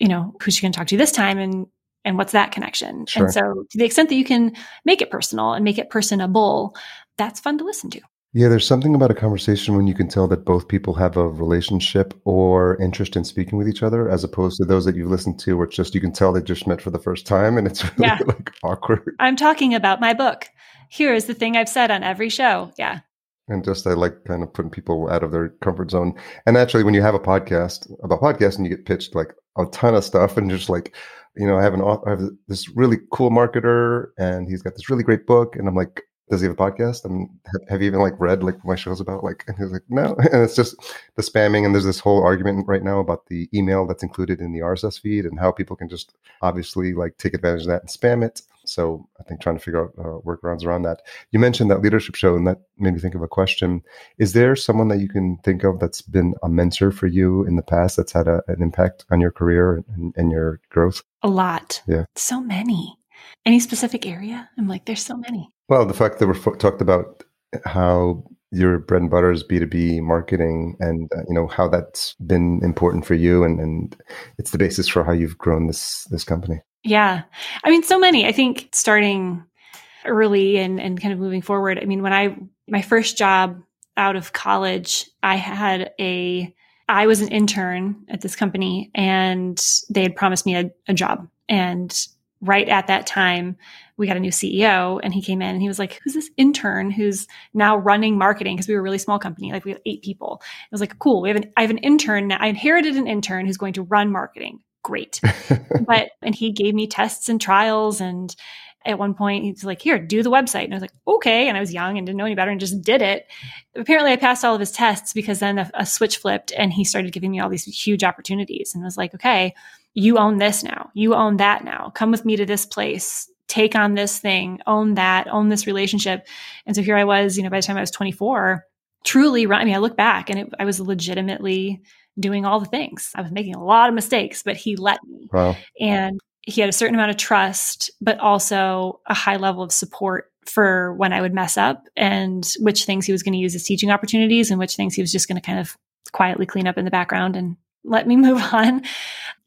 you know, who's she going to talk to this time, and and what's that connection? Sure. And so, to the extent that you can make it personal and make it personable, that's fun to listen to. Yeah, there's something about a conversation when you can tell that both people have a relationship or interest in speaking with each other, as opposed to those that you've listened to, where it's just you can tell they just met for the first time and it's [laughs] really yeah. like awkward. I'm talking about my book. Here is the thing I've said on every show. Yeah. And just I like kind of putting people out of their comfort zone. And actually, when you have a podcast about podcasting, and you get pitched like a ton of stuff, and just like, you know, I have an author, I have this really cool marketer, and he's got this really great book, and I'm like, does he have a podcast? I mean, have, have, you even like read like my show's about? Like, and he's like, no. [laughs] And it's just the spamming. And there's this whole argument right now about the email that's included in the RSS feed and how people can just obviously like take advantage of that and spam it. So I think trying to figure out uh, workarounds around that. You mentioned that leadership show, and that made me think of a question. Is there someone that you can think of that's been a mentor for you in the past that's had a, an impact on your career and, and your growth? A lot. Yeah. So many. Any specific area? I'm like, there's so many. Well, the fact that we're talked about how your bread and butter is B2B marketing and uh, you know how that's been important for you and, and it's the basis for how you've grown this this company. Yeah. I mean so many. I think starting early and and kind of moving forward. I mean when I my first job out of college, I had a I was an intern at this company and they had promised me a, a job. And right at that time, we got a new CEO and he came in and he was like, Who's this intern who's now running marketing? Because we were a really small company, like we have eight people. It was like, Cool, we have an, I have an intern. Now. I inherited an intern who's going to run marketing. Great. [laughs] but, and he gave me tests and trials and, at one point he's like here do the website and i was like okay and i was young and didn't know any better and just did it apparently i passed all of his tests because then a, a, switch flipped and he started giving me all these huge opportunities and was like okay you own this now you own that now come with me to this place take on this thing, own that, own this relationship. And so here I was, you know, by the time I was 24, truly I mean, I look back and it, I was legitimately doing all the things. I was making a lot of mistakes, but he let me. Wow. And he had a certain amount of trust, but also a high level of support for when I would mess up and which things he was going to use as teaching opportunities and which things he was just going to kind of quietly clean up in the background and let me [laughs] move on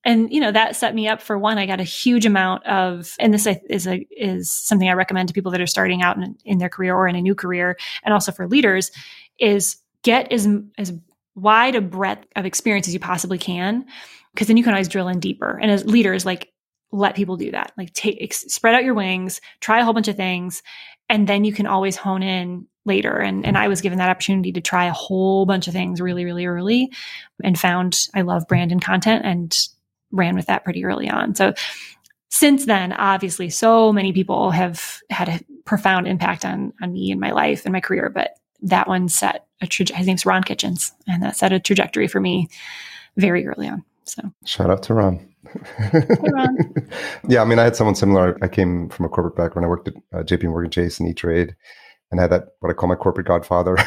and you know that set me up for one i got a huge amount of and this is a is something i recommend to people that are starting out in, in their career or in a new career and also for leaders is get as as wide a breadth of experience as you possibly can because then you can always drill in deeper. And as leaders like let people do that. Like take spread out your wings try a whole bunch of things and then you can always hone in later. And and I was given that opportunity to try a whole bunch of things really really early and found I love brand and content and ran with that pretty early on. So since then, obviously, so many people have had a profound impact on on me and my life and my career. But that one set a traje- his name's Ron Kitchens, and that set a trajectory for me very early on. So shout out to Ron. hey, Ron. [laughs] yeah, I mean, I had someone similar. I came from a corporate background. I worked at uh, J.P. Morgan Chase and E Trade, and had that what I call my corporate godfather.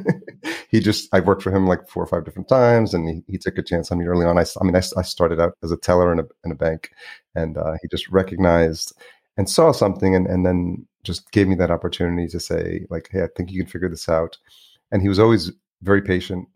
[laughs] he just I worked for him like four or five different times, and he, he took a chance on me early on. I, I mean, I, I started out as a teller in a in a bank, and uh, he just recognized and saw something, and and then just gave me that opportunity to say like, hey, I think you can figure this out. And he was always very patient.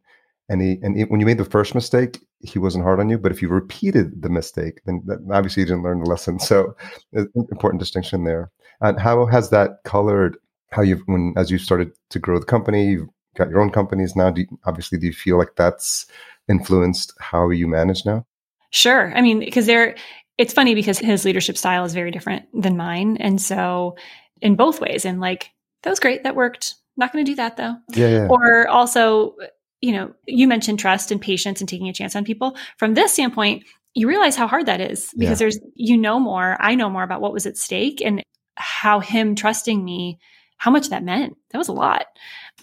And he and he, when you made the first mistake, he wasn't hard on you. But if you repeated the mistake, then obviously you didn't learn the lesson. So, important distinction there. And how has that colored how you've when as you've started to grow the company, you've got your own companies now. Do you, obviously, do you feel like that's influenced how you manage now? Sure. I mean, because there, it's funny because his leadership style is very different than mine, and so in both ways, and like that was great, that worked. Not going to do that though. Yeah, yeah. Or also, you know, you mentioned trust and patience and taking a chance on people. From this standpoint, you realize how hard that is because yeah. there's you know more, I know more about what was at stake and how him trusting me how much that meant. That was a lot.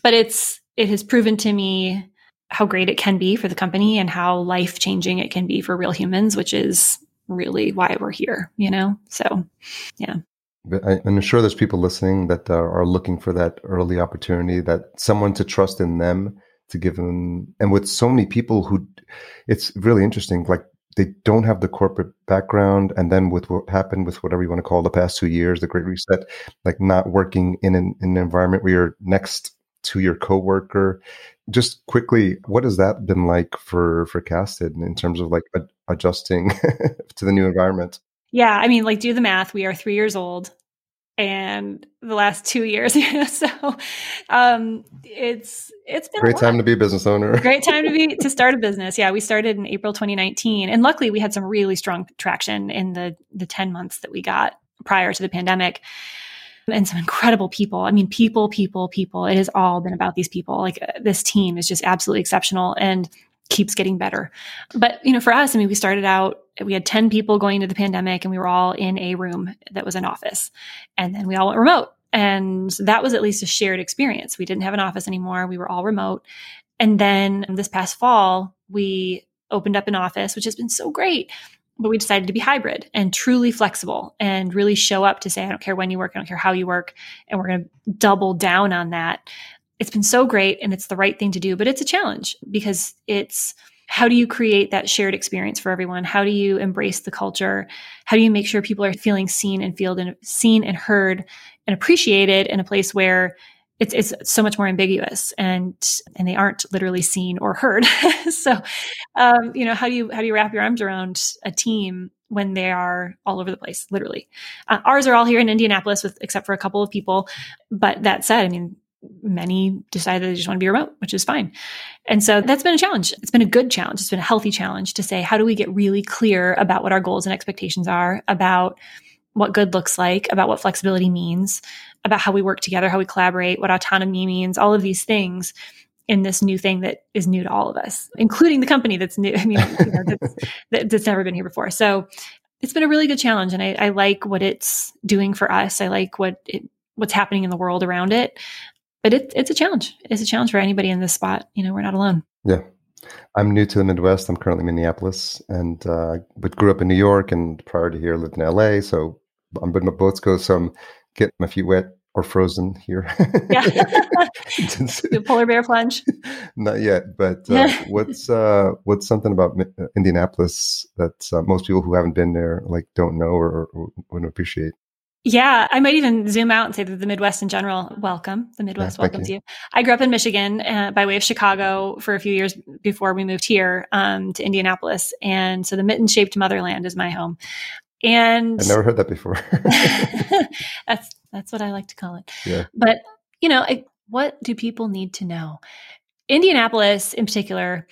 But it's it has proven to me how great it can be for the company and how life changing it can be for real humans, which is really why we're here, you know? So, yeah. But I, am sure there's people listening that uh, are looking for that early opportunity, that someone to trust in them to give them. And with so many people who, it's really interesting. Like they don't have the corporate background and then with what happened with whatever you want to call the past two years the great reset like not working in an, in an environment where you're next to your coworker. Just quickly what has that been like for for casted in terms of like adjusting [laughs] to the new environment? Yeah i mean like do the math we are three years old and the last two years. [laughs] so um, it's it's been great time to be a business owner. [laughs] great time to be to start a business. Yeah, we started in April 2019, and luckily we had some really strong traction in the the 10 months that we got prior to the pandemic. And some incredible people. I mean, people, people, people. It has all been about these people. Like uh, this team is just absolutely exceptional. And keeps getting better. But, you know, for us, I mean, we started out, we had 10 people going into the pandemic and we were all in a room that was an office. And then we all went remote. And that was at least a shared experience. We didn't have an office anymore. We were all remote. And then this past fall, we opened up an office, which has been so great. But we decided to be hybrid and truly flexible and really show up to say, I don't care when you work, I don't care how you work. And we're going to double down on that it's been so great and it's the right thing to do, but it's a challenge because it's how do you create that shared experience for everyone? How do you embrace the culture? How do you make sure people are feeling seen and feel and seen and heard and appreciated in a place where it's it's so much more ambiguous and and they aren't literally seen or heard. [laughs] so, um, you know, how do you how do you wrap your arms around a team when they are all over the place, literally? Uh, ours are all here in Indianapolis, with except for a couple of people. But that said, I mean, many decide that they just want to be remote, which is fine. And so that's been a challenge. It's been a good challenge. It's been a healthy challenge to say, how do we get really clear about what our goals and expectations are, about what good looks like, about what flexibility means, about how we work together, how we collaborate, what autonomy means, all of these things in this new thing that is new to all of us, including the company that's new. [laughs] I mean, you know, that's, that's, never been here before. So it's been a really good challenge, and I, I like what it's doing for us. I like what it, what's happening in the world around it. But it, it's a challenge. It's a challenge for anybody in this spot. You know, we're not alone. Yeah. I'm new to the Midwest. I'm currently in Minneapolis, and uh, but grew up in New York, and prior to here lived in LA. So I'm but my boats go, so I'm getting my feet wet or frozen here. yeah, [laughs] [laughs] the polar bear plunge. [laughs] Not yet, but uh, what's uh, what's something about uh, Indianapolis that uh, most people who haven't been there like don't know or, or wouldn't appreciate? Yeah, I might even zoom out and say that the Midwest in general, welcome. The Midwest yeah, welcomes you. you. I grew up in Michigan uh, by way of Chicago for a few years before we moved here um, to Indianapolis. And so the mitten shaped motherland is my home. And I've never heard that before. [laughs] [laughs] that's that's what I like to call it. Yeah. But you know, I, what do people need to know? Indianapolis, in particular,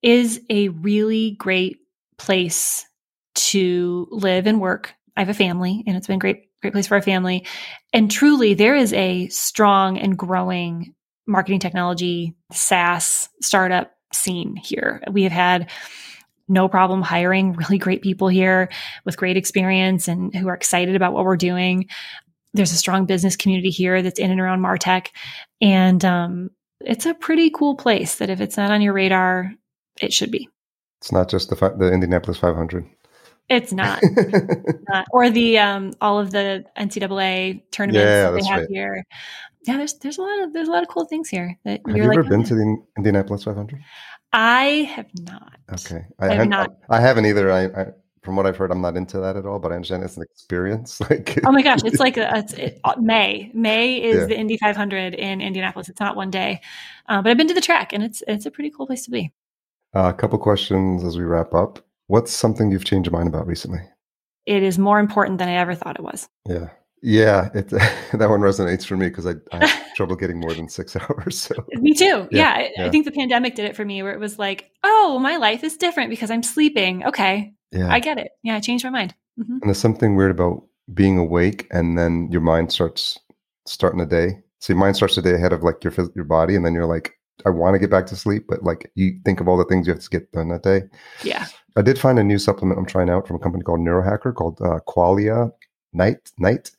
is a really great place to live and work. I have a family, and it's been great great place for our family. And truly, there is a strong and growing marketing technology SaaS startup scene here. We have had no problem hiring really great people here with great experience and who are excited about what we're doing. There's a strong business community here that's in and around Martech. And um, it's a pretty cool place that if it's not on your radar, it should be. It's not just the, the Indianapolis 500. It's not. not. [laughs] Or the um, all of the NCAA tournaments yeah, that they have right. here. Yeah, there's there's a lot of there's a lot of cool things here. That have you ever been to the Indianapolis 500? I have not. Okay, I, I have not. I, I, haven't either. I, I, from what I've heard, I'm not into that at all. But I understand it's an experience. [laughs] Like, oh my gosh, it's like a, it's it, uh, May. May is yeah. the Indy 500 in Indianapolis. It's not one day, uh, but I've been to the track, and it's it's a pretty cool place to be. Uh, a couple questions as we wrap up. What's something you've changed your mind about recently? It is more important than I ever thought it was. Yeah. Yeah, it, [laughs] that one resonates for me because I, I, have [laughs] trouble getting more than six [laughs] hours. So me too. Yeah, yeah, I, yeah, I think the pandemic did it for me, where it was like, oh, my life is different because I'm sleeping. Okay, yeah, I get it. Yeah, I changed my mind. Mm-hmm. And there's something weird about being awake and then your mind starts starting the day. So your mind starts the day ahead of like your your body, and then you're like, I want to get back to sleep, but like you think of all the things you have to get done that day. Yeah. I did find a new supplement I'm trying out from a company called Neurohacker called uh, Qualia Night Night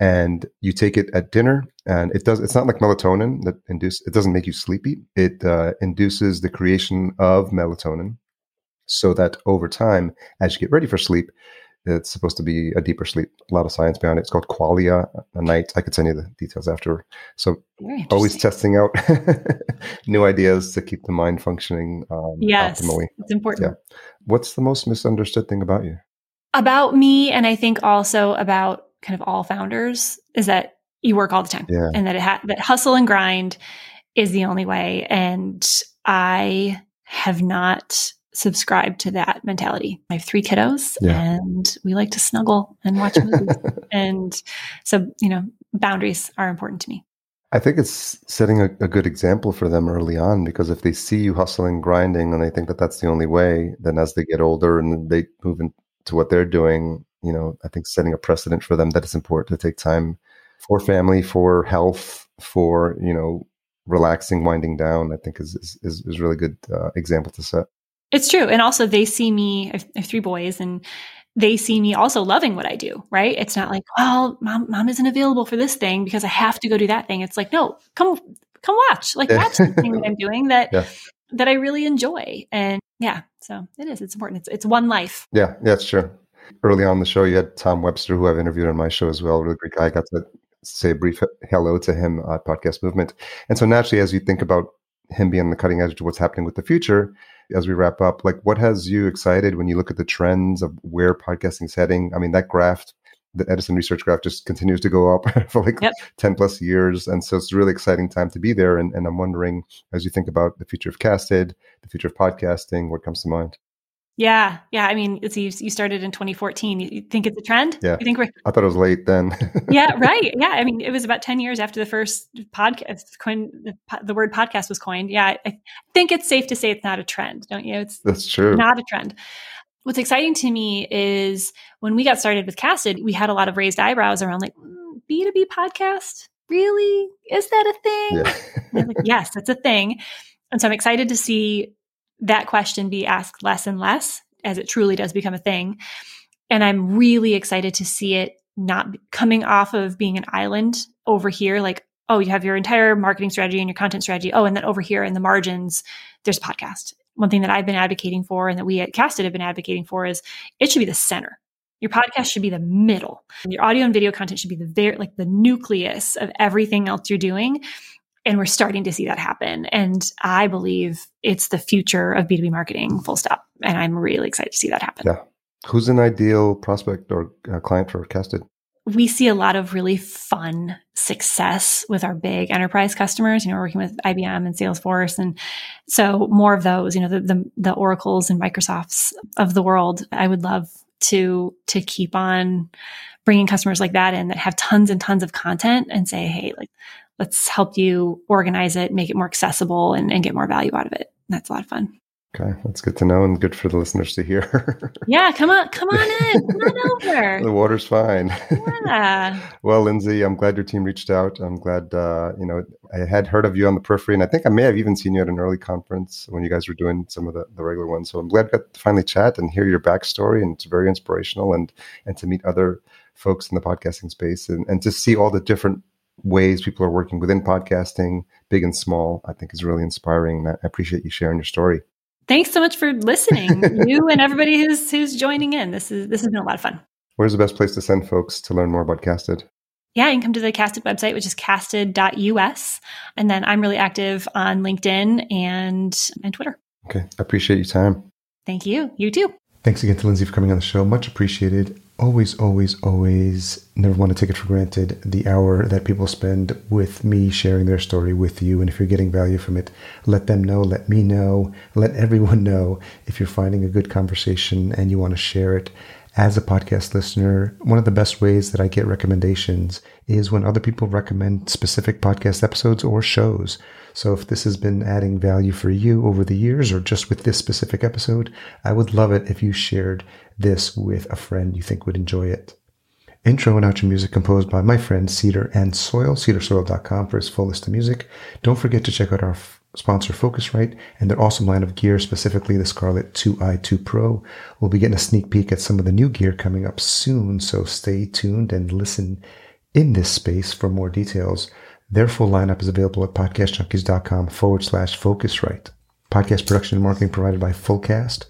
and you take it at dinner and it does it's not like melatonin that induce it doesn't make you sleepy it uh, induces the creation of melatonin so that over time as you get ready for sleep it's supposed to be a deeper sleep a lot of science behind it. It's called qualia a night. I could send you the details after. So always testing out [laughs] new ideas to keep the mind functioning um, yes optimally. it's important. Yeah. What's the most misunderstood thing about you? About me and i think also about kind of all founders is that you work all the time yeah. and that it ha- that hustle and grind is the only way. And i have not subscribed to that mentality i have three kiddos yeah. and we like to snuggle and watch movies [laughs] and so you know boundaries are important to me I think it's setting a, a, good example for them early on because if they see you hustling, grinding, and they think that that's the only way, then as they get older and they move into what they're doing, you know, I think setting a precedent for them that it's important to take time for family, for health, for, you know, relaxing, winding down, I think is, is, is really good uh, example to set. It's true. And also they see me, I have three boys and they see me also loving what I do, right? It's not like, well, mom, mom isn't available for this thing because I have to go do that thing. It's like, no, come, come watch, like watch the thing that I'm doing that, [laughs] yeah. that I really enjoy. And yeah, so it is, it's important. It's, it's one life. Yeah. It's true early on the show, you had Tom Webster, who I've interviewed on my show as well. Really great guy. I got to say a brief hello to him at Podcast Movement. And so naturally, as you think about him being on the cutting edge of what's happening with the future, as we wrap up, like what has you excited when you look at the trends of where podcasting's heading? I mean, that graph, the Edison Research graph, just continues to go up [laughs] for like yep. 10 plus years. And so it's a really exciting time to be there. And, and I'm wondering, as you think about the future of Casted, the future of podcasting, what comes to mind? Yeah, yeah. I mean, it's you, you started in 2014. You think it's a trend? Yeah. You think we're? I thought it was late then. [laughs] yeah, right. Yeah, I mean, it was about 10 years after the first podcast coined. The, the word podcast was coined. Yeah, I think it's safe to say it's not a trend, don't you? It's that's true. Not a trend. What's exciting to me is when we got started with Casted, we had a lot of raised eyebrows around like mm, B two B podcast. Really, is that a thing? Yeah. like, yes, it's a thing. And so I'm excited to see that question be asked less and less as it truly does become a thing. And I'm really excited to see it not coming off of being an island over here, like, oh, you have your entire marketing strategy and your content strategy. Oh, and then over here in the margins, there's a podcast. One thing that I've been advocating for and that we at Casted have been advocating for is it should be the center. Your podcast should be the middle. Your audio and video content should be the very like the nucleus of everything else you're doing. And we're starting to see that happen. And I believe it's the future of B2B marketing, full stop. And I'm really excited to see that happen. Yeah. Who's an ideal prospect or uh, client for Casted? We see a lot of really fun success with our big enterprise customers. You know, we're working with IBM and Salesforce. And so more of those, you know, the, the, the Oracles and Microsofts of the world, I would love to, to keep on bringing customers like that in that have tons and tons of content and say, Hey, like, let's help you organize it, make it more accessible and, and get more value out of it. That's a lot of fun. Okay, that's good to know and good for the listeners to hear. [laughs] yeah, come on, come on in, come on over. [laughs] the water's fine. Yeah. [laughs] well, Lindsay, I'm glad your team reached out. I'm glad uh, you know I had heard of you on the periphery, and I think I may have even seen you at an early conference when you guys were doing some of the, the regular ones. So I'm glad I got to finally chat and hear your backstory, and it's very inspirational, and and to meet other folks in the podcasting space, and and to see all the different ways people are working within podcasting, big and small, I think is really inspiring. And I appreciate you sharing your story. Thanks so much for listening, [laughs] you and everybody who's who's joining in. This is this has been a lot of fun. Where's the best place to send folks to learn more about Casted? Yeah, you can come to the Casted website, which is casted.us. And then I'm really active on LinkedIn and, and Twitter. Okay. I appreciate your time. Thank you. You too. Thanks again to Lindsay for coming on the show. Much appreciated always, always, always never want to take it for granted the hour that people spend with me sharing their story with you. And if you're getting value from it, let them know, let me know, let everyone know if you're finding a good conversation and you want to share it. As a podcast listener, one of the best ways that I get recommendations is when other people recommend specific podcast episodes or shows. So if this has been adding value for you over the years or just with this specific episode, I would love it if you shared this with a friend you think would enjoy it. Intro and outro music composed by my friend Cedar and Soil, cedarsoil.com for his full list of music. Don't forget to check out our f- sponsor Focusrite and their awesome line of gear, specifically the Scarlett 2i2 Pro. We'll be getting a sneak peek at some of the new gear coming up soon, so stay tuned and listen in this space for more details. Their full lineup is available at podcastjunkies.com forward slash Focusrite. Podcast production and marketing provided by Fullcast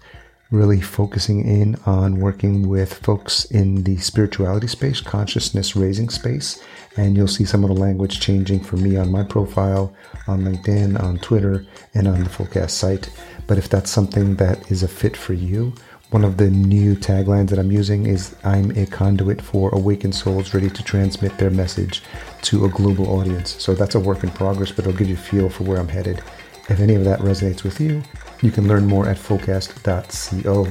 really focusing in on working with folks in the spirituality space, consciousness raising space. And you'll see some of the language changing for me on my profile, on LinkedIn, on Twitter, and on the Fullcast site. But if that's something that is a fit for you, one of the new taglines that I'm using is I'm a conduit for awakened souls ready to transmit their message to a global audience. So that's a work in progress, but it'll give you a feel for where I'm headed. If any of that resonates with you, you can learn more at fullcast.co.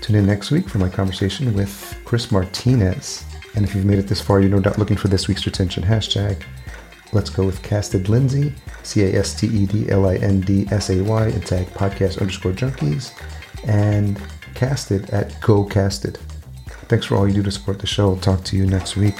Tune in next week for my conversation with Chris Martinez. And if you've made it this far, you're no doubt looking for this week's retention hashtag. Let's go with Casted Lindsay, C A S T E D L I N D S A Y, and tag podcast underscore junkies, and casted at Go Casted. Thanks for all you do to support the show. Talk to you next week.